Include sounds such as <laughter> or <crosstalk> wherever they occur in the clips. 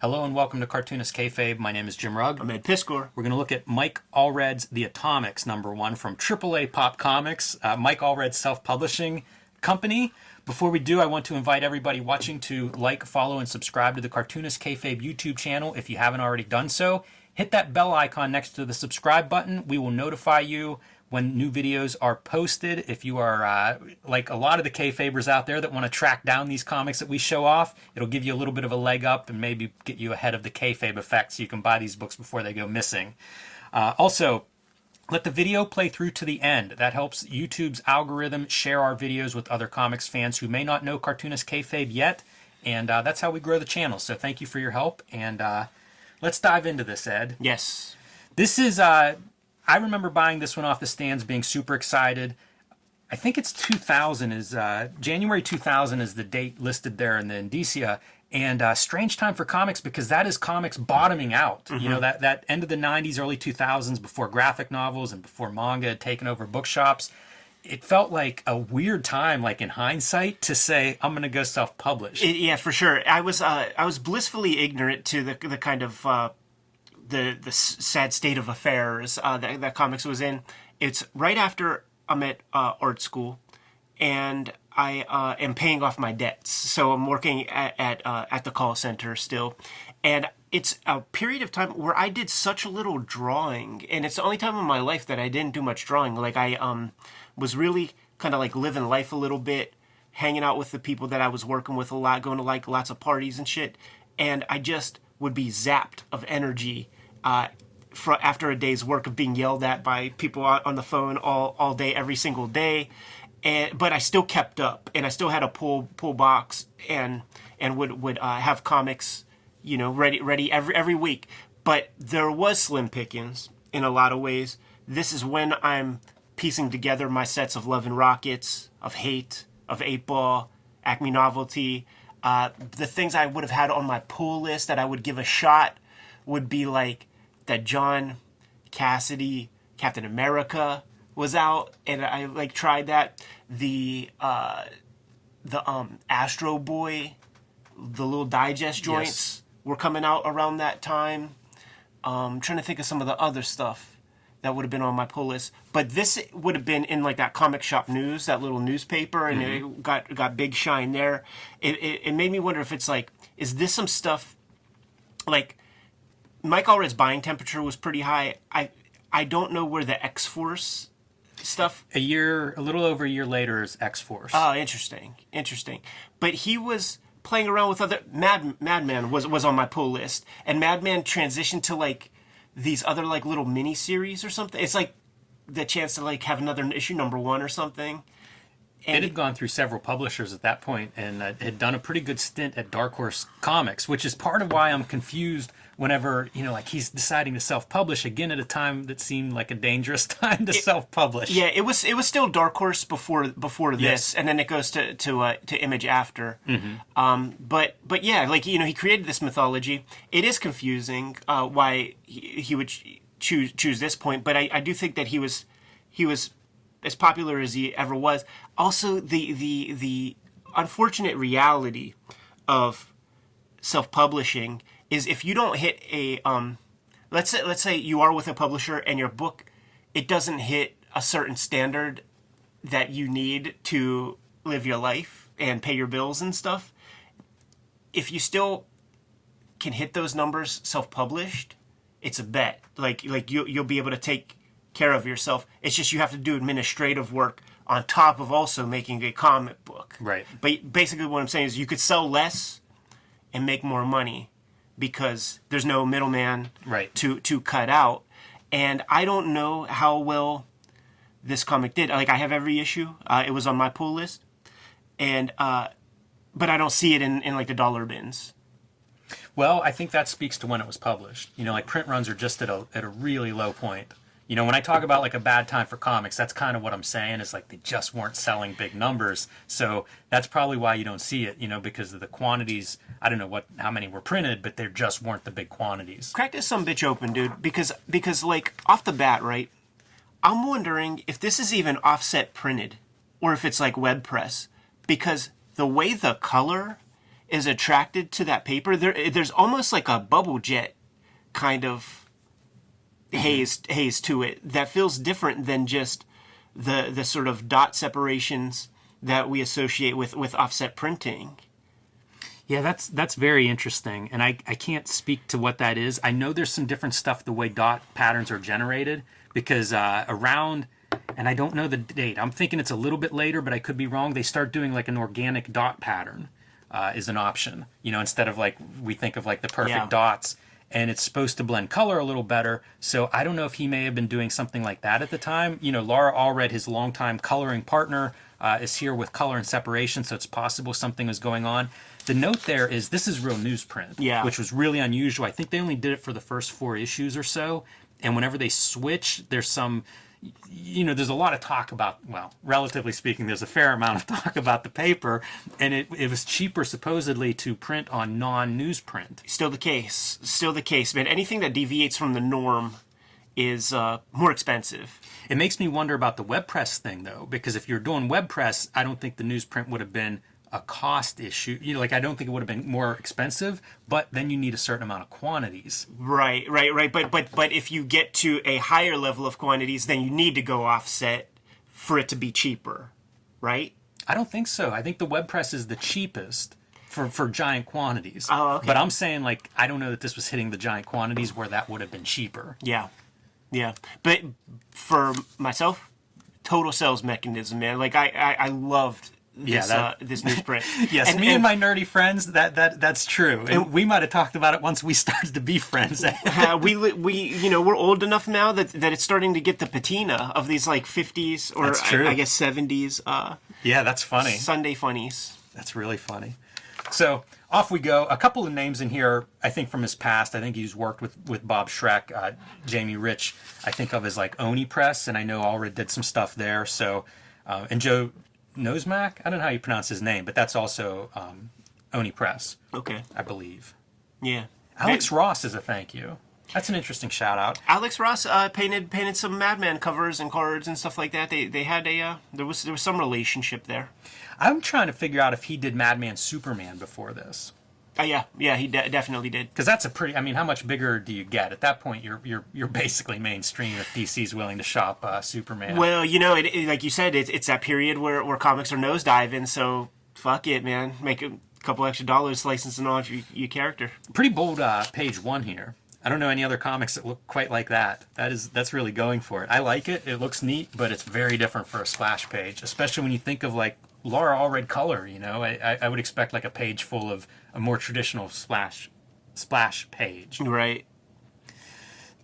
Hello and welcome to Cartoonist Kayfabe. My name is Jim Rugg. I'm Ed Piskor. We're going to look at Mike Allred's The Atomics, number one from AAA Pop Comics, uh, Mike Allred's self publishing company. Before we do, I want to invite everybody watching to like, follow, and subscribe to the Cartoonist Kayfabe YouTube channel if you haven't already done so. Hit that bell icon next to the subscribe button. We will notify you when new videos are posted. If you are uh, like a lot of the Kayfabers out there that want to track down these comics that we show off, it'll give you a little bit of a leg up and maybe get you ahead of the Kayfabe effect so you can buy these books before they go missing. Uh, also, let the video play through to the end. That helps YouTube's algorithm share our videos with other comics fans who may not know Cartoonist Kayfabe yet, and uh, that's how we grow the channel. So thank you for your help, and uh, let's dive into this, Ed. Yes. This is uh, I remember buying this one off the stands, being super excited. I think it's 2000 is uh, January 2000 is the date listed there in the Indicia, and uh, strange time for comics because that is comics bottoming out. Mm-hmm. You know that that end of the 90s, early 2000s, before graphic novels and before manga had taken over bookshops. It felt like a weird time, like in hindsight, to say I'm going to go self-publish. yeah, for sure. I was uh, I was blissfully ignorant to the the kind of uh, the the sad state of affairs uh, that that comics was in. It's right after I'm at uh, art school, and I uh, am paying off my debts. So I'm working at at, uh, at the call center still, and it's a period of time where I did such a little drawing, and it's the only time in my life that I didn't do much drawing. Like I um was really kind of like living life a little bit, hanging out with the people that I was working with a lot, going to like lots of parties and shit, and I just would be zapped of energy uh, after a day's work of being yelled at by people on the phone all, all day, every single day. And, but I still kept up, and I still had a pull pull box, and and would would uh, have comics, you know, ready ready every every week. But there was slim pickings in a lot of ways. This is when I'm piecing together my sets of Love and Rockets, of Hate, of Eight Ball, Acme Novelty, uh, the things I would have had on my pull list that I would give a shot would be like that John Cassaday Captain America was out, and I like tried that. The uh, the um Astro Boy, the little digest joints yes. were coming out around that time. Um, trying to think of some of the other stuff that would have been on my pull list. But this would have been in like that comic shop news, that little newspaper, and mm-hmm. it got got big shine there. It, it, it made me wonder if it's like, is this some stuff like Mike Allred's buying temperature was pretty high. I I don't know where the X Force stuff. A year, a little over a year later is X Force. Oh, interesting, interesting. But he was playing around with other Mad Madman was was on my pull list, and Madman transitioned to like these other like little mini series or something. It's like the chance to like have another issue number one or something. And it had gone through several publishers at that point and uh, had done a pretty good stint at Dark Horse Comics, which is part of why I'm confused whenever you know like he's deciding to self-publish again at a time that seemed like a dangerous <laughs> time to it, self-publish yeah it was it was still dark horse before before this yes. and then it goes to to uh, to image after mm-hmm. um, but but yeah like you know he created this mythology it is confusing uh, why he, he would choose choose this point but I, I do think that he was he was as popular as he ever was also the the the unfortunate reality of self-publishing is if you don't hit a um, let's say let's say you are with a publisher and your book it doesn't hit a certain standard that you need to live your life and pay your bills and stuff. If you still can hit those numbers self-published it's a bet. Like like you you'll be able to take care of yourself. It's just you have to do administrative work on top of also making a comic book. Right. But basically what i'm saying is you could sell less and make more money because there's no middleman right. to to cut out. And I don't know how well this comic did. Like I have every issue. Uh, it was on my pull list, and uh, but I don't see it in, in like the dollar bins. Well, I think that speaks to when it was published. You know, like print runs are just at a at a really low point you know, when I talk about like a bad time for comics, that's kind of what I'm saying is like they just weren't selling big numbers. So that's probably why you don't see it, you know, because of the quantities. I don't know what how many were printed, but there just weren't the big quantities. Crack this some bitch open, dude, because because like off the bat, right? I'm wondering if this is even offset printed or if it's like web press because the way the color is attracted to that paper, there there's almost like a bubble jet kind of haze haze to it that feels different than just the the sort of dot separations that we associate with with offset printing. Yeah, that's that's very interesting, and I I can't speak to what that is. I know there's some different stuff the way dot patterns are generated because uh, around, and I don't know the date. I'm thinking it's a little bit later, but I could be wrong. They start doing like an organic dot pattern uh, is an option. You know, instead of like we think of like the perfect Yeah. dots, and it's supposed to blend color a little better. So I don't know if he may have been doing something like that at the time. You know, Laura Allred, his longtime coloring partner, uh, is here with color and separation, so it's possible something was going on. The note there is this is real newsprint, Yeah. which was really unusual. I think they only did it for the first four issues or so, and whenever they switch, there's some you know, there's a lot of talk about, well, relatively speaking, there's a fair amount of talk about the paper, and it, it was cheaper supposedly to print on non newsprint. Still the case. Still the case, man. Anything that deviates from the norm is uh, more expensive. It makes me wonder about the web press thing, though, because if you're doing web press, I don't think the newsprint would have been a cost issue. You know, like I don't think it would have been more expensive, but then you need a certain amount of quantities. Right, right, right. But but but if you get to a higher level of quantities, then you need to go offset for it to be cheaper, right? I don't think so. I think the web press is the cheapest for, for giant quantities. Oh, okay. But I'm saying, like, I don't know that this was hitting the giant quantities where that would have been cheaper. Yeah, yeah. But for myself, total sales mechanism, man. Like I I, I loved this Yeah, that- uh, this newsprint. <laughs> Yes, me and, my nerdy friends, that, that that's true. And we might have talked about it once we <laughs> started to be friends. <laughs> uh, we we you know we're old enough now that that it's starting to get the patina of these like 50s or I. I guess 70s uh, yeah, that's funny. Sunday funnies. That's really funny. So off we go. A couple of names in here, I think from his past. I think he's worked with with Bob Schreck, uh, Jamie Rich. I think of as like Oni Press, and I know Allred did some stuff there. So uh, and Joe Nozemack. I don't know how you pronounce his name, but that's also um, Oni Press, Okay, I believe. yeah. Alex Ross is a thank you. That's an interesting shout out. Alex Ross uh, painted painted some Madman covers and cards and stuff like that. They they had a uh, there was there was some relationship there. I'm trying to figure out if he did Madman Superman before this. Uh, yeah, yeah, he de- definitely did. because that's a pretty. I mean, how much bigger do you get at that point? You're you're you're basically mainstream if DC's willing to shop uh, Superman. Well, you know, it, it, like you said, it, it's that period where, where comics are nosediving. So fuck it, man. Make a couple extra dollars licensing off your, your character. pretty bold uh, page one here. I don't know any other comics that look quite like that. That is that's really going for it. I like it. It looks neat, but it's very different for a splash page, especially when you think of like Laura Allred color. You know, I, I, I would expect like a page full of a more traditional splash splash page. Right.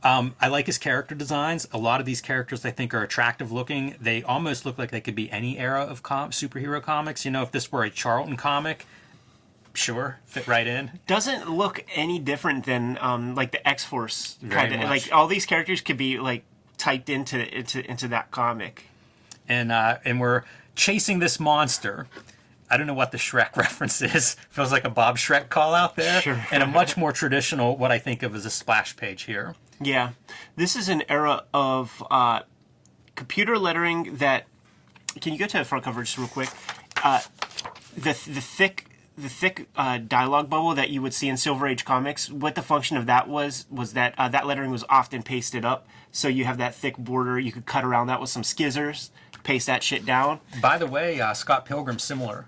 Um, I like his character designs. A lot of these characters I think are attractive looking. They almost look like they could be any era of com- superhero comics. You know, if this were a Charlton comic, sure, fit right in. Doesn't look any different than um, like the X Force kind of like all these characters could be like typed into into into that comic. And uh, and we're chasing this monster. I don't know what the Shrek <laughs> reference is. Feels like a Bob Schreck call out there. Sure. And a much <laughs> more traditional, what I think of as a splash page here. Yeah, this is an era of uh, computer lettering that. Can you go to the front cover just real quick? Uh, the the thick the thick uh, dialogue bubble that you would see in Silver Age comics. What the function of that was was that uh, that lettering was often pasted up, so you have that thick border. You could cut around that with some skizzers, paste that shit down. By the way, uh, Scott Pilgrim similar.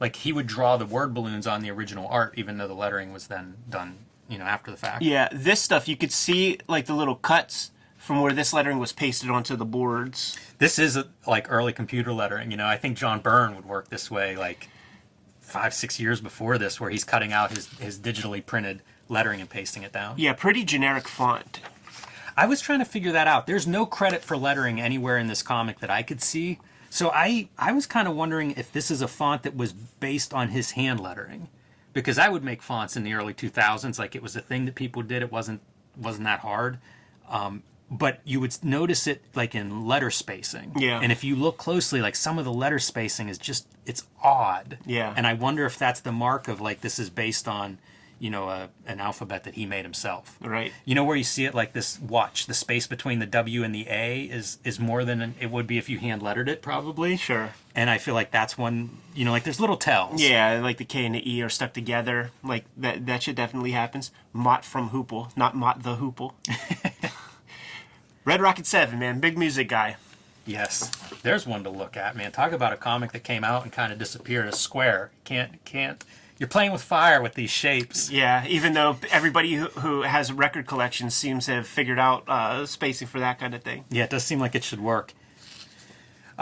Like he would draw the word balloons on the original art, even though the lettering was then done, you know, after the fact. Yeah, this stuff you could see like the little cuts from where this lettering was pasted onto the boards. This is like early computer lettering. You know, I think John Byrne would work this way, like five, six years before this, where he's cutting out his his digitally printed lettering and pasting it down. Yeah, pretty generic font. I was trying to figure that out. There's no credit for lettering anywhere in this comic that I could see. So I I was kind of wondering if this is a font that was based on his hand lettering, because I would make fonts in the early 2000s like it was a thing that people did. It wasn't wasn't that hard. Um, but you would notice it like in letter spacing. Yeah. And if you look closely, like some of the letter spacing is just it's odd. Yeah. And I wonder if that's the mark of like this is based on, you know a, an alphabet that he made himself. Right. You know where you see it like this watch, the space between the W and the A is is more than an, it would be if you hand lettered it probably. Sure. And I feel like that's one, you know, like there's little tells. Yeah, like the K and the E are stuck together. Like that that shit definitely happens. Mott from Hoople, not Mott the Hoople. <laughs> Red Rocket 7, man, big music guy. Yes. There's one to look at, man. Talk about a comic that came out and kind of disappeared. A square. Can't can't. You're playing with fire with these shapes. Yeah, even though everybody who, who has record collections seems to have figured out uh, spacing for that kind of thing. Yeah, it does seem like it should work.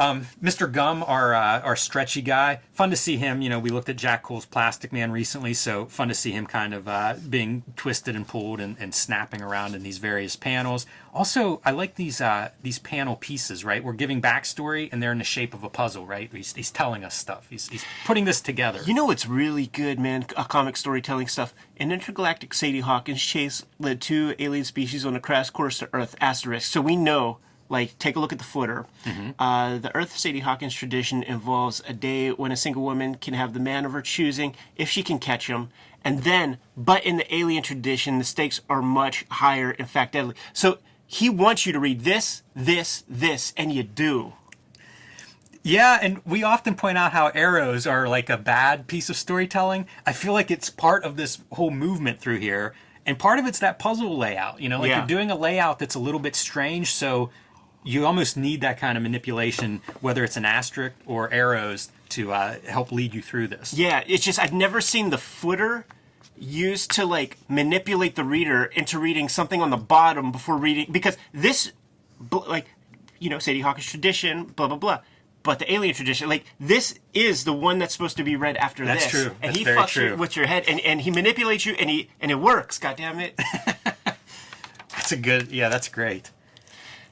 Um, Mr. Gum, our uh, our stretchy guy, fun to see him. You know, we looked at Jack Cole's Plastic Man recently, so fun to see him kind of uh, being twisted and pulled and, and snapping around in these various panels. Also, I like these uh, these panel pieces. Right, we're giving backstory, and they're in the shape of a puzzle. Right, he's, he's telling us stuff. He's, he's putting this together. You know what's really good, man? A comic storytelling stuff. An intergalactic Sadie Hawkins chase led two alien species on a crash course to Earth. Asterisk. So we know like take a look at the footer. Uh, the Earth Sadie Hawkins tradition involves a day when a single woman can have the man of her choosing if she can catch him. And then, but in the alien tradition, the stakes are much higher, in fact, deadly. So he wants you to read this, this, this, and you do. Yeah, and we often point out how arrows are like a bad piece of storytelling. I feel like it's part of this whole movement through here. And part of it's that puzzle layout. You know, like Yeah. you're doing a layout that's a little bit strange, so you almost need that kind of manipulation, whether it's an asterisk or arrows, to uh, help lead you through this. Yeah, it's just I've never seen the footer used to like manipulate the reader into reading something on the bottom before reading because this like you know Sadie Hawkins tradition blah blah blah but the alien tradition like this is the one that's supposed to be read after That's this That's true. and That's he fucks true. with your head and, and he manipulates you and he and it works god damn it <laughs> That's a good, yeah, that's great.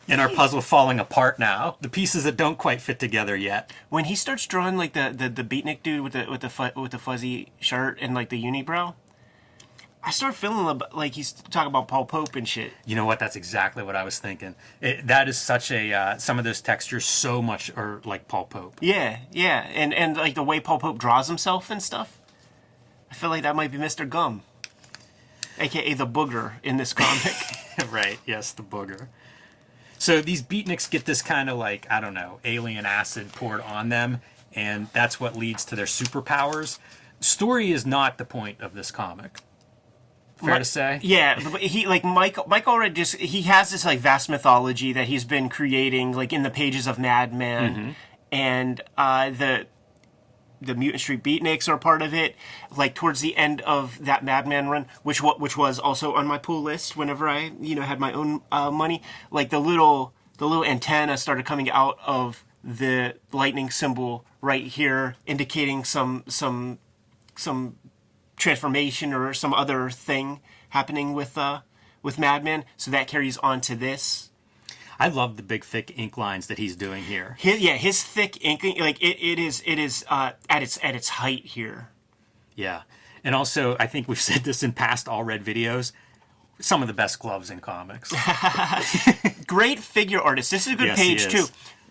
And our puzzle falling apart now. The pieces that don't quite fit together yet. when he starts drawing like the the, the beatnik dude with the with the fu- with the fuzzy shirt and like the unibrow I start feeling like he's talking about Paul Pope and shit. You know what? That's exactly what I was thinking. It, that is such a uh, some of those textures so much are like Paul Pope. Yeah, yeah, and and like the way Paul Pope draws himself and stuff. I feel like that might be Mr. Gum, aka the booger in this comic. <laughs> right. Yes, the booger. So these beatniks get this kind of like I don't know alien acid poured on them, and that's what leads to their superpowers. Story is not the point of this comic. Fair to say. yeah, he like Mike. Mike Allred just he has this like vast mythology that he's been creating like in the pages of Madman, Mm-hmm. and uh, the the Mutant Street Beatniks are part of it. Like towards the end of that Madman run, which what which was also on my pool list whenever I you know had my own uh, money. Like the little the little antenna started coming out of the lightning symbol right here, indicating some some some transformation or some other thing happening with uh with Madman. So that carries on to this. I love the big thick ink lines that he's doing here. His, yeah, his thick ink, like it, it is, it is uh, at its at its height here. Yeah. And also, I think we've said this in past Allred videos. Some of the best gloves in comics. <laughs> <laughs> Great figure artist. This is a good Yes, page too.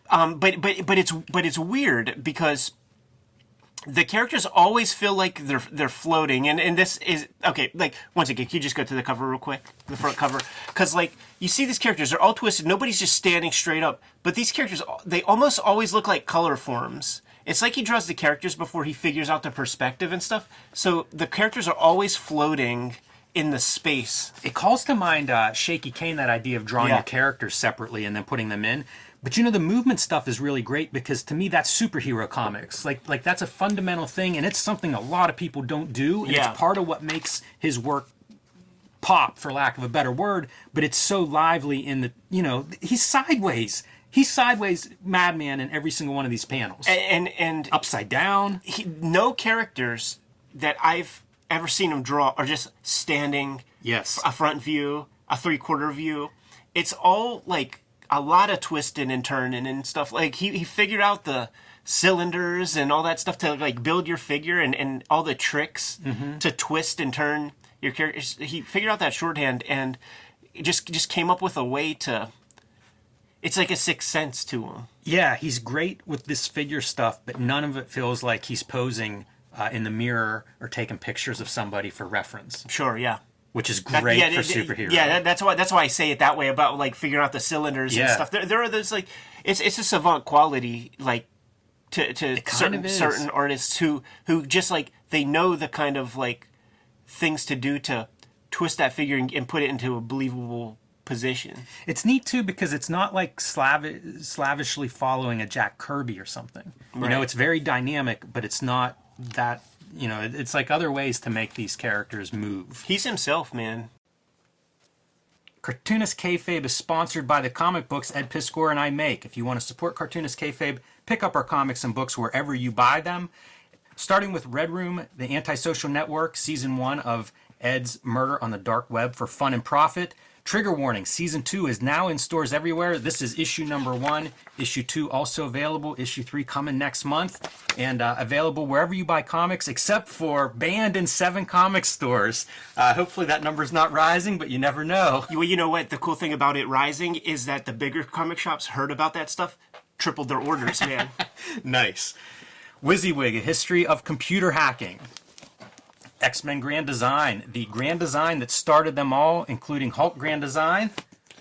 Um, but but but it's but it's weird because the characters always feel like they're they're floating, and and this is okay. Like once again, can you just go to the cover real quick, the front cover? Because like you see these characters, they're all twisted. Nobody's just standing straight up. But these characters, they almost always look like color forms. It's like he draws the characters before he figures out the perspective and stuff. So the characters are always floating in the space. it calls to mind uh, Shaky Kane that idea of drawing Yeah. your characters separately and then putting them in. But you know the movement stuff is really great because to me that's superhero comics. Like like that's a fundamental thing and it's something a lot of people don't do and Yeah. it's part of what makes his work pop for lack of a better word, but it's so lively in the you know he's sideways. He's sideways madman in every single one of these panels. And and and Upside down. he, no characters that I've ever seen him draw are just standing Yes. a front view, a three quarter view. It's all like a lot of twisting and turning and stuff. Like he, he figured out the cylinders and all that stuff to like build your figure and, and all the tricks to twist and turn your characters. He figured out that shorthand and just just came up with a way to. It's like a sixth sense to him. Yeah, he's great with this figure stuff, but none of it feels like he's posing uh, in the mirror or taking pictures of somebody for reference, Sure, yeah. Which is That- great yeah, for th- th- superheroes. Yeah, that, that's why that's why I say it that way about like figuring out the cylinders and stuff. There, there are those like it's it's a savant quality like to to certain certain artists who who just like they know the kind of like things to do to twist that figure and, and put it into a believable position. It's neat too because it's not like slav- slavishly following a Jack Kirby or something. You know, it's very dynamic, but it's not that. You know, it's like other ways to make these characters move. He's himself, man. Cartoonist Kayfabe is sponsored by the comic books Ed Piskor and I make. If you want to support Cartoonist Kayfabe, pick up our comics and books wherever you buy them. Starting with Red Room, the Antisocial Network, Season 1 of Ed's Murder on the Dark Web for Fun and Profit. Trigger Warning, Season 2 is now in stores everywhere. This is issue number 1. Issue 2 also available. Issue 3 coming next month. And uh, available wherever you buy comics, except for banned in seven comic stores. Uh, hopefully that number's not rising, but you never know. Well, you know what? The cool thing about it rising is that the bigger comic shops heard about that stuff, tripled their orders, man. <laughs> Nice. WYSIWYG, a history of computer hacking. X Men Grand Design, the Grand Design that started them all, including Hulk Grand Design.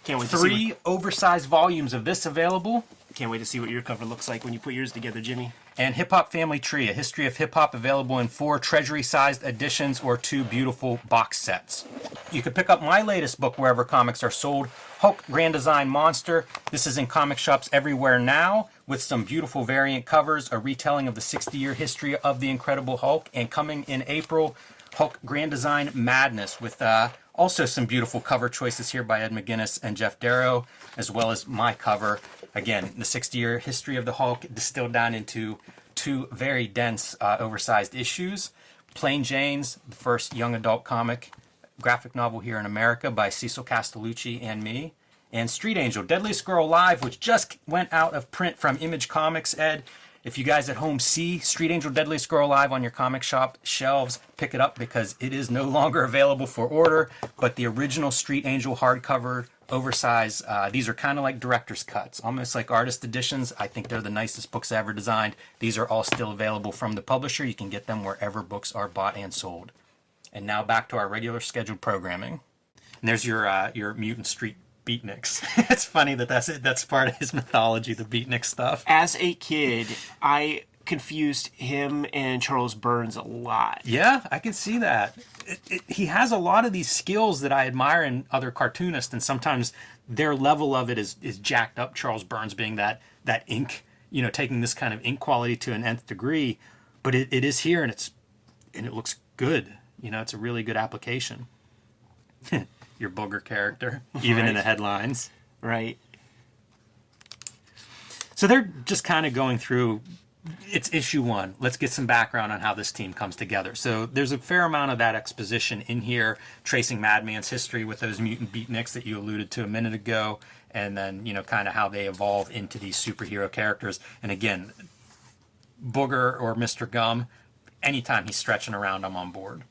Can't wait to see Three oversized volumes of this available. can't wait to see what your cover looks like when you put yours together, Jimmy. And Hip Hop Family Tree, a history of hip hop available in four treasury sized editions or two beautiful box sets. You can pick up my latest book wherever comics are sold Hulk Grand Design Monster. This is in comic shops everywhere now with some beautiful variant covers, a retelling of the 60 year history of the Incredible Hulk, and coming in April, Hulk Grand Design Madness with uh, also some beautiful cover choices here by Ed McGuinness and Geof Darrow, as well as my cover. Again, the 60 year history of the Hulk distilled down into two very dense, uh, oversized issues. Plain Jane's, the first young adult comic graphic novel here in America by Cecil Castellucci and me. And Street Angel, Deadly Girl Live, which just went out of print from Image Comics, Ed. If you guys at home see Street Angel Deadly Girl Live on your comic shop shelves, pick it up because it is no <laughs> longer available for order. But the original Street Angel hardcover, oversized, uh, these are kind of like director's cuts, almost like artist editions. I think they're the nicest books ever designed. These are all still available from the publisher. You can get them wherever books are bought and sold. And now back to our regular scheduled programming. And there's your uh, your Mutant Street Beatniks. <laughs> it's funny that that's it. That's part of his mythology, the Beatnik stuff. As a kid, I confused him and Charles Burns a lot. Yeah, I can see that. It, it, he has a lot of these skills that I admire in other cartoonists, and sometimes their level of it is is jacked up. Charles Burns being that that ink, you know, taking this kind of ink quality to an nth degree, but it, it is here, and it's and it looks good. You know, it's a really good application. <laughs> Your booger character, <laughs> even in the headlines. Right. So they're just kind of going through. It's issue one. Let's get some background on how this team comes together. So there's a fair amount of that exposition in here, tracing Madman's history with those mutant beatniks that you alluded to a minute ago, and then you know kind of how they evolve into these superhero characters. And again, Booger or Mr. Gum, anytime he's stretching around, I'm on board.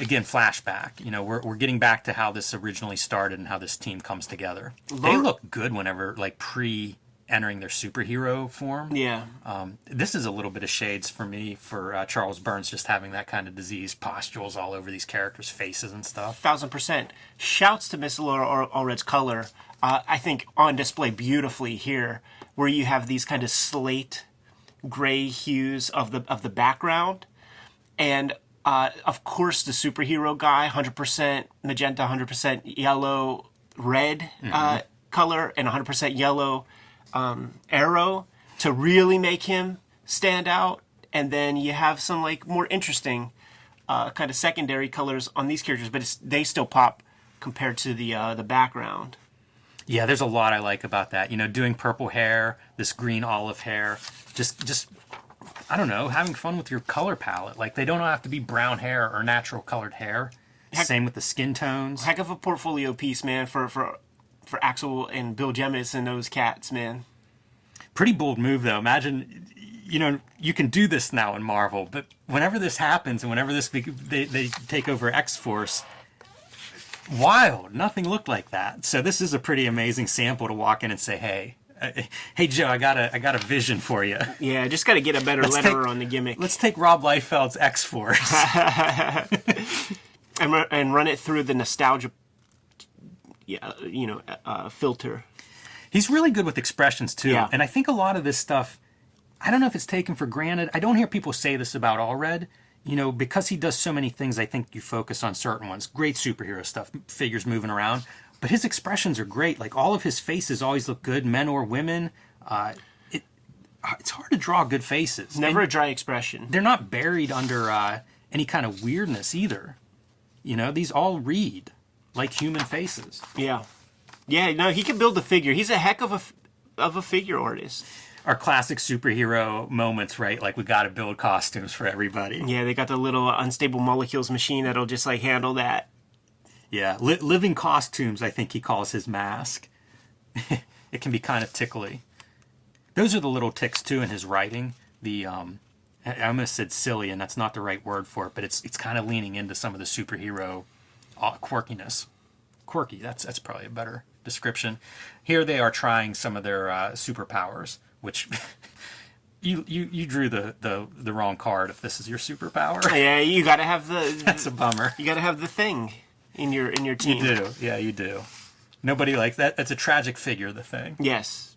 Again, flashback. You know, we're, we're getting back to how this originally started and how this team comes together. They look good whenever, like, pre entering their superhero form. Yeah. Um, this is a little bit of shades for me for uh, Charles Burns just having that kind of disease, pustules all over these characters' faces and stuff. thousand percent. Shouts to Miss Laura Al- Allred's color. Uh, I think on display beautifully here, where you have these kind of slate gray hues of the of the background, and uh, of course the superhero guy, hundred percent magenta, hundred percent yellow, red uh, color, and hundred percent yellow um, arrow to really make him stand out. And then you have some like more interesting uh, kind of secondary colors on these characters, but it's, they still pop compared to the uh, the background. Yeah, there's a lot I like about that. You know, doing purple hair, this green olive hair, just just I don't know, having fun with your color palette. Like they don't have to be brown hair or natural colored hair. Same with the skin tones. Heck of a portfolio piece, man, for for for Axel and Bill Jemas and those cats, man. Pretty bold move though. Imagine you know, you can do this now in Marvel, but whenever this happens and whenever this they they take over X-Force wild. Nothing looked like that. So this is a pretty amazing sample to walk in and say, "Hey, Hey Joe, I got a I got a vision for you. Yeah, I just got to get a better Let's letterer take- on the gimmick Let's take Rob Liefeld's X Force. <laughs> and, and run it through the nostalgia, yeah, you know, uh, filter. He's really good with expressions too. Yeah. And I think a lot of this stuff, I don't know if it's taken for granted. I don't hear people say this about Allred. You know, because he does so many things, I think you focus on certain ones. Great superhero stuff, figures moving around. But his expressions are great. Like all of his faces always look good, men or women. Uh, it, uh, it's hard to draw good faces. Never And a dry expression. they're not buried under uh, any kind of weirdness either. You know, these all read like human faces. Yeah, yeah. No, he can build a figure. He's a heck of a of a figure artist. our classic superhero moments, right? Like we got to build costumes for everybody. Yeah, they got the little unstable molecules machine that'll just like handle that. Yeah, Li- living costumes. I think he calls his mask. <laughs> it can be kind of tickly. Those are the little ticks too in his writing. The um, I almost said silly, and that's not the right word for it, but it's it's kind of leaning into some of the superhero uh, quirkiness. Quirky. That's that's probably a better description. Here they are trying some of their uh, superpowers, which. <laughs> You, you, you drew the, the, the wrong card if this is your superpower. Yeah, you got to have the <laughs> That's a bummer. you got to have the thing in your in your team. You do. Yeah, you do. Nobody like that. That's a tragic figure, the thing. Yes.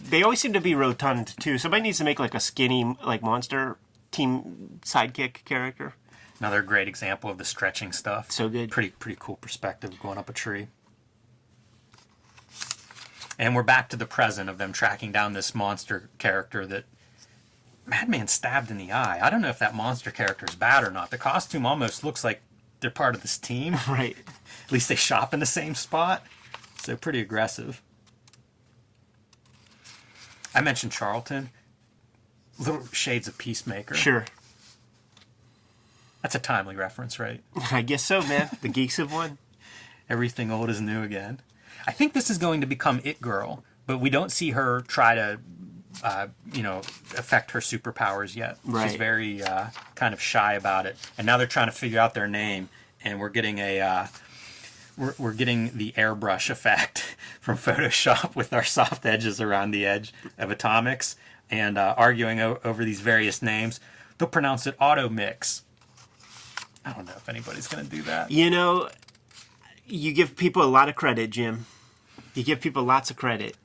They always seem to be rotund too. Somebody needs to make like a skinny like monster team sidekick character. Another great example of the stretching stuff. So good. Pretty pretty cool perspective going up a tree. And we're back to the present of them tracking down this monster character that Madman stabbed in the eye. I don't know if that monster character is bad or not. The costume almost looks like they're part of this team. <laughs> Right. At least they shop in the same spot. So pretty aggressive. I mentioned Charlton. Little shades of Peacemaker. Sure. That's a timely reference, right? <laughs> I guess so, man. The geeks have won. <laughs> Everything old is new again. I think this is going to become It Girl, but we don't see her try to, uh, you know, affect her superpowers yet. She's very uh, kind of shy about it. And now they're trying to figure out their name, and we're getting a. Uh, we're, we're getting the airbrush effect <laughs> from Photoshop with our soft edges around the edge of atomics and uh, arguing o- over these various names. They'll pronounce it auto mix. I don't know if anybody's going to do that. You know, you give people a lot of credit, Jim. You give people lots of credit.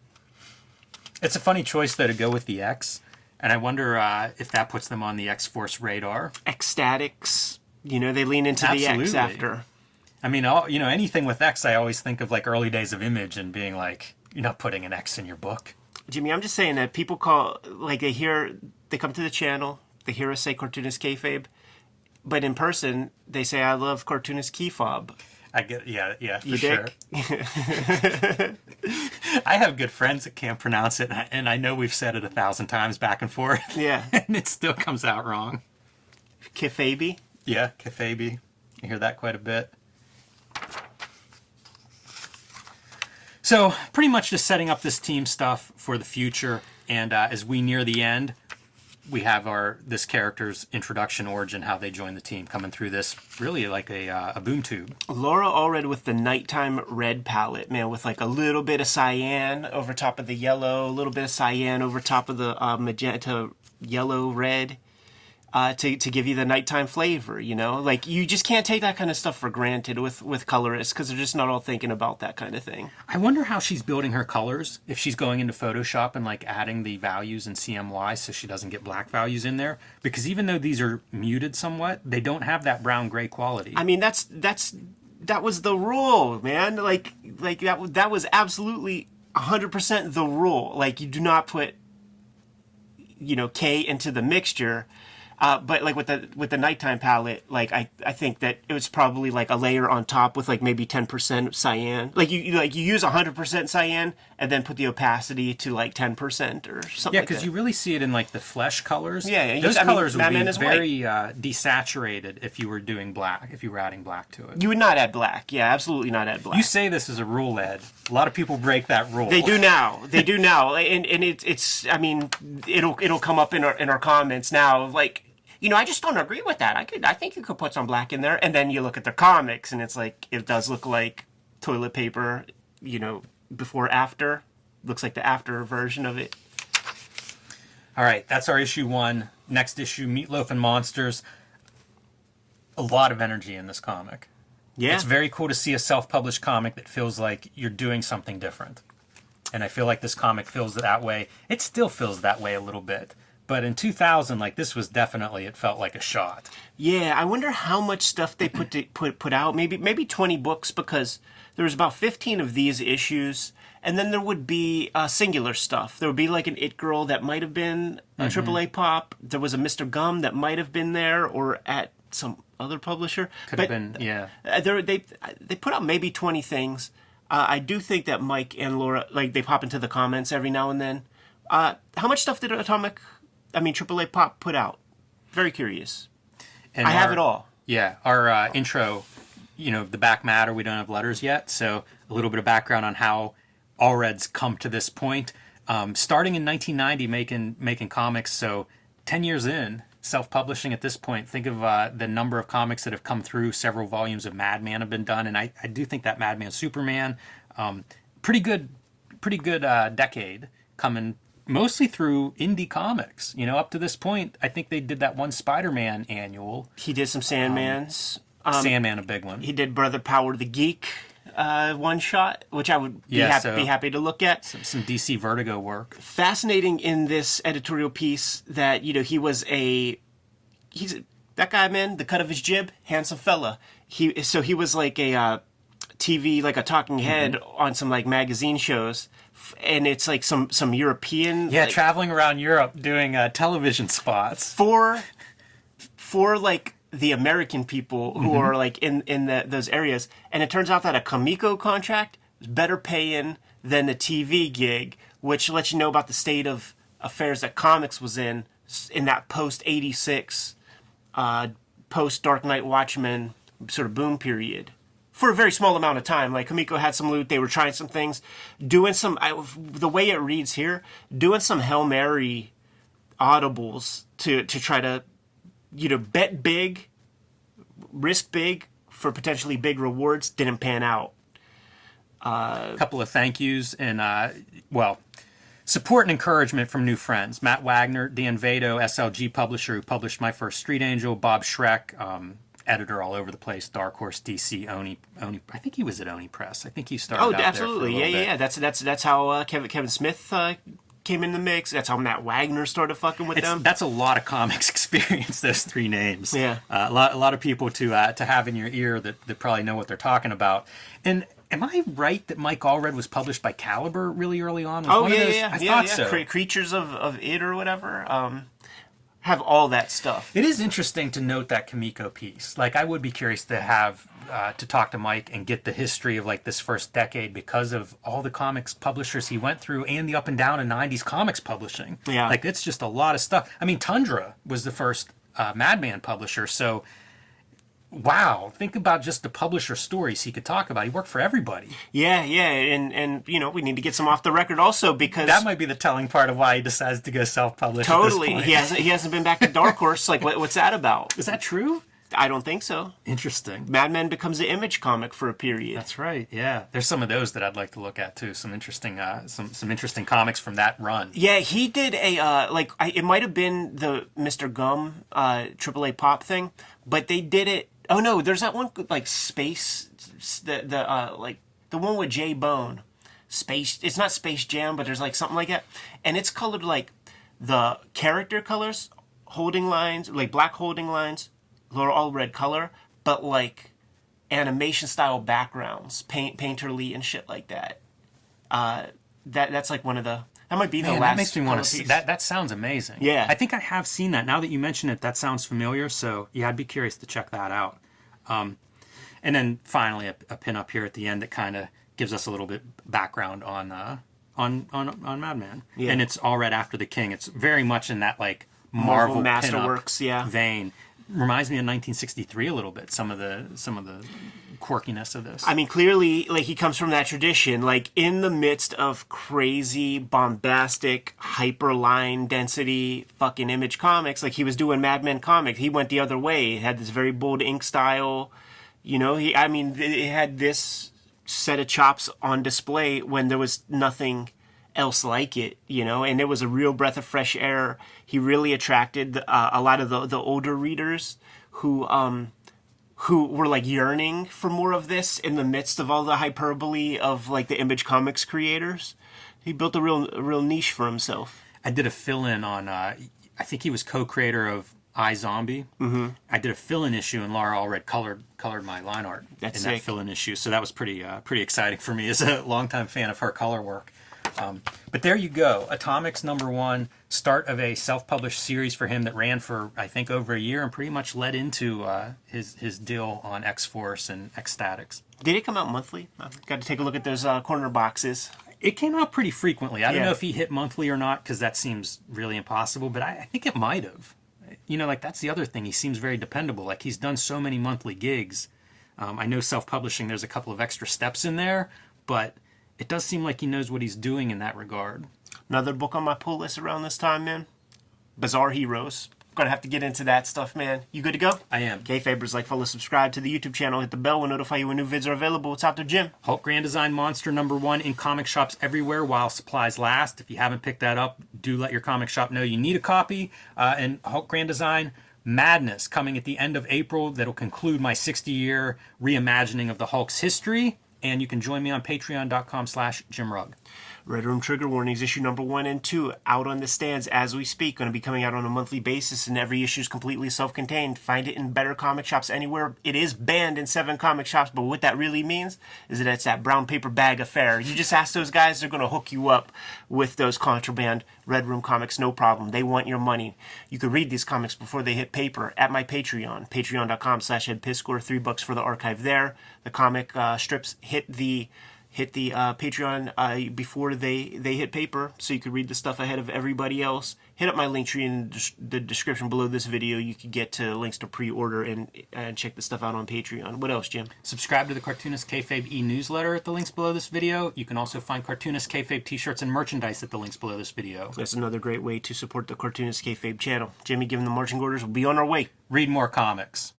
It's a funny choice though to go with the X, and I wonder uh, if that puts them on the X Force radar. Ecstatics. You know, they lean into the X after. I mean, all, you know, anything with X, I always think of like early days of Image and being like, you're not putting an X in your book. Jimmy, I'm just saying that people call like they hear they come to the channel, they hear us say cartoonist kayfabe, but in person they say I love cartoonist key fob. I get, yeah, yeah, for You sure. <laughs> I have good friends that can't pronounce it, and I, and I know we've said it a thousand times back and forth, Yeah, <laughs> and it still comes out wrong. kayfabe. Yeah, Kefabi. You hear that quite a bit. So, pretty much just setting up this team stuff for the future. And uh, as we near the end, we have our this character's introduction, origin, how they join the team, coming through this really like a, uh, a boom tube. Laura Allred with the nighttime red palette, man, with like a little bit of cyan over top of the yellow, a little bit of cyan over top of the uh, magenta yellow red. Uh, to, to give you the nighttime flavor, you know, like you just can't take that kind of stuff for granted with with colorists because they're just not all thinking about that kind of thing. I wonder how she's building her colors. If she's going into Photoshop and like adding the values in CMY so she doesn't get black values in there. Because even though these are muted somewhat, they don't have that brown gray quality. I mean, that's that's that was the rule, man. Like like that that was absolutely hundred percent the rule. Like you do not put you know K into the mixture. Uh, but like with the with the nighttime palette, like I, I think that it was probably like a layer on top with like maybe ten percent cyan. Like you, you like you use hundred percent cyan and then put the opacity to like ten percent or something. Yeah, because that. you really see it in like the flesh colors. Yeah, yeah, those I mean, colors would Batman be very uh, desaturated if you were doing black. If you were adding black to it. you would not add black. Yeah, absolutely not add black. You say this is a rule, Ed. A lot of people break that rule. They do <laughs> now. They do now, and and it's it's. I mean, it'll it'll come up in our in our comments now. Like, you know, I just don't agree with that. I could I think you could put some black in there, and then you look at the comics, and it's like it does look like toilet paper. You know, before after looks like the after version of it. All right, that's our issue one. Next issue, Meatloaf and Monsters. A lot of energy in this comic. Yeah, It's very cool to see a self-published comic that feels like you're doing something different. And I feel like this comic feels that way. It still feels that way a little bit. But in 2000, like this was definitely it felt like a shot. Yeah, I wonder how much stuff they put to, put put out. Maybe maybe twenty books because there was about fifteen of these issues, and then there would be uh, singular stuff. There would be like an It Girl that might have been a Mm-hmm. AAA pop. There was a Mr. Gum that might have been there or at some other publisher. Could have been yeah. Uh, there, they they put out maybe twenty things. Uh, I do think that Mike and Laura like they pop into the comments every now and then. Uh, how much stuff did Atomic, I mean AAA Pop put out? Very curious. And I have it all. Yeah, our uh, intro, you know, the back matter, we don't have letters yet. So a little bit of background on how Allred's come to this point. Um, starting in 1990, making making comics. So 10 years in, self-publishing at this point. Think of uh, the number of comics that have come through. Several volumes of Madman have been done, and I, I do think that Madman Superman, um, pretty good, pretty good uh, decade coming mostly through indie comics. You know, up to this point, I think they did that one Spider-Man annual. He did some Sandmans. Sandman, a big one. he did Brother Power the Geek uh, one shot, which I would be, Yeah, hap- so- be happy to look at. some DC Vertigo work. Fascinating in this editorial piece that you know he was a he's that guy man the cut of his jib handsome fella he so he was like a uh, TV like a talking head Mm-hmm. on some like magazine shows and it's like some some European Yeah, like, traveling around Europe doing uh, television spots. for for like the American people who are like in in the, those areas, and it turns out that a Comico contract is better paying than the TV gig, which lets you know about the state of affairs that comics was in in that post eighty six, uh, post Dark Knight Watchmen sort of boom period. For a very small amount of time, like Comico had some loot, they were trying some things, doing some. I, the way it reads here, doing some hail mary audibles to to try to you know bet big risk big for potentially big rewards didn't pan out A couple of thank yous and, uh, well, support and encouragement from new friends. Matt Wagner, Dan Vado, SLG publisher who published my first Street Angel, Bob Schreck, um, editor all over the place, Dark Horse, DC, Oni, Oni. I think he was at Oni Press. I think he started oh out there for a absolutely yeah yeah yeah that's that's that's how uh, kevin kevin smith uh, came in the mix that's how matt wagner started fucking with It's, them that's a lot of comics <laughs> experience. Those three names. Yeah. uh, a lot, a lot of people to uh, to have in your ear that, that probably know what they're talking about. And am I right that Mike Allred was published by Caliber really early on? Was oh yeah those- yeah I yeah thought yeah so. Cre- creatures of of it or whatever um have all that stuff It is interesting to note that Comico piece. Like, I would be curious to have uh, to talk to Mike and get the history of like this first decade because of all the comics publishers he went through and the up and down in '90s comics publishing. Yeah. like it's just a lot of stuff. I mean, Tundra was the first uh, Madman publisher, so. Wow, think about just the publisher stories he could talk about. He worked for everybody. yeah yeah and and you know we need to get some off the record also because That might be the telling part of why he decides to go self-publish. totally he hasn't he hasn't been back to dark horse like what, what's that about Is that true? i don't think so Interesting. Madman becomes an image comic for a period. That's right. Yeah, there's some of those that I'd like to look at too. Some interesting, uh, some some interesting comics from that run. yeah, he did a uh, like I, it might have been the Mr. Gum uh, AAA pop thing, but they did it. Oh no, there's that one like space the the uh, like the one with Jay Bone. Space. It's not Space Jam, but there's like something like that, and it's colored like the character colors, holding lines, like black holding lines, they're all red color, but like animation style backgrounds, paint painterly and shit like that. Uh, that that's like one of the that might be the Man, last. that makes me want to see that. That sounds amazing. Yeah. I think I have seen that. Now that you mention it, that sounds familiar. So yeah, I'd be curious to check that out. Um, and then finally, a, a pin up here at the end that kind of gives us a little bit background on uh, on on on Madman. Yeah. And it's all right after the King. It's very much in that like Marvel, Marvel Masterworks, yeah. vein. Reminds me of 1963 a little bit. Some of the some of the quirkiness of this. I mean, clearly, like he comes from that tradition. Like in the midst of crazy, bombastic, hyperline density, fucking image comics, like he was doing Madman comics. He went the other way. He had this very bold ink style. You know, he. I mean, it had this set of chops on display when there was nothing else like it, you know, and it was a real breath of fresh air. He really attracted uh, a lot of the, the older readers who um, who were like yearning for more of this in the midst of all the hyperbole of like the Image Comics creators. He built a real a real niche for himself. I did a fill in on. Uh, I think he was co-creator of iZombie. Mm-hmm. I did a fill-in issue, and Laura Allred colored colored my line art That's in sick. that fill-in issue. So that was pretty uh, pretty exciting for me as a <laughs> longtime fan of her color work. Um, but there you go, Atomics number one, start of a self-published series for him that ran for I think over a year and pretty much led into uh, his his deal on X Force and X-Statix. Did it come out monthly? I've got to take a look at those uh, corner boxes. It came out pretty frequently. I don't Yeah. know if he hit monthly or not because that seems really impossible, but I, I think it might have. You know, like that's the other thing. He seems very dependable. Like he's done so many monthly gigs. Um, I know self-publishing. There's a couple of extra steps in there, but it does seem like he knows what he's doing in that regard. Another book on my pull list around this time, man. Bizarre Heroes. Gonna have to get into that stuff, man. You good to go? I am. Okay, Fabers, like, follow, subscribe to the YouTube channel, hit the bell, we'll notify you when new vids are available. What's out there, Jim? Hulk Grand Design Monster number one in comic shops everywhere while supplies last. If you haven't picked that up, do let your comic shop know you need a copy. Uh, and Hulk Grand Design Madness coming at the end of April that'll conclude my 60 year reimagining of the Hulk's history. And you can join me on patreon.com slash Jim Rugg. Red Room Trigger Warnings, issue number one and two, out on the stands as we speak. Going to be coming out on a monthly basis, and every issue is completely self contained. Find it in better comic shops anywhere. It is banned in seven comic shops, but what that really means is that it's that brown paper bag affair. You just ask those guys, they're going to hook you up with those contraband Red Room comics, no problem. They want your money. You can read these comics before they hit paper at my Patreon, patreon.com slash edpiskor, three bucks for the archive there. The comic uh, strips hit the hit the uh, Patreon uh, before they, they hit paper, so you could read the stuff ahead of everybody else. Hit up my link tree in the description below this video. You could get to links to pre-order and and check the stuff out on Patreon. What else, Jim? Subscribe to the Cartoonist Kayfabe e-newsletter at the links below this video. You can also find Cartoonist Kayfabe t-shirts and merchandise at the links below this video. That's another great way to support the Cartoonist Kayfabe channel. Jimmy, given the marching orders, we'll be on our way. Read more comics.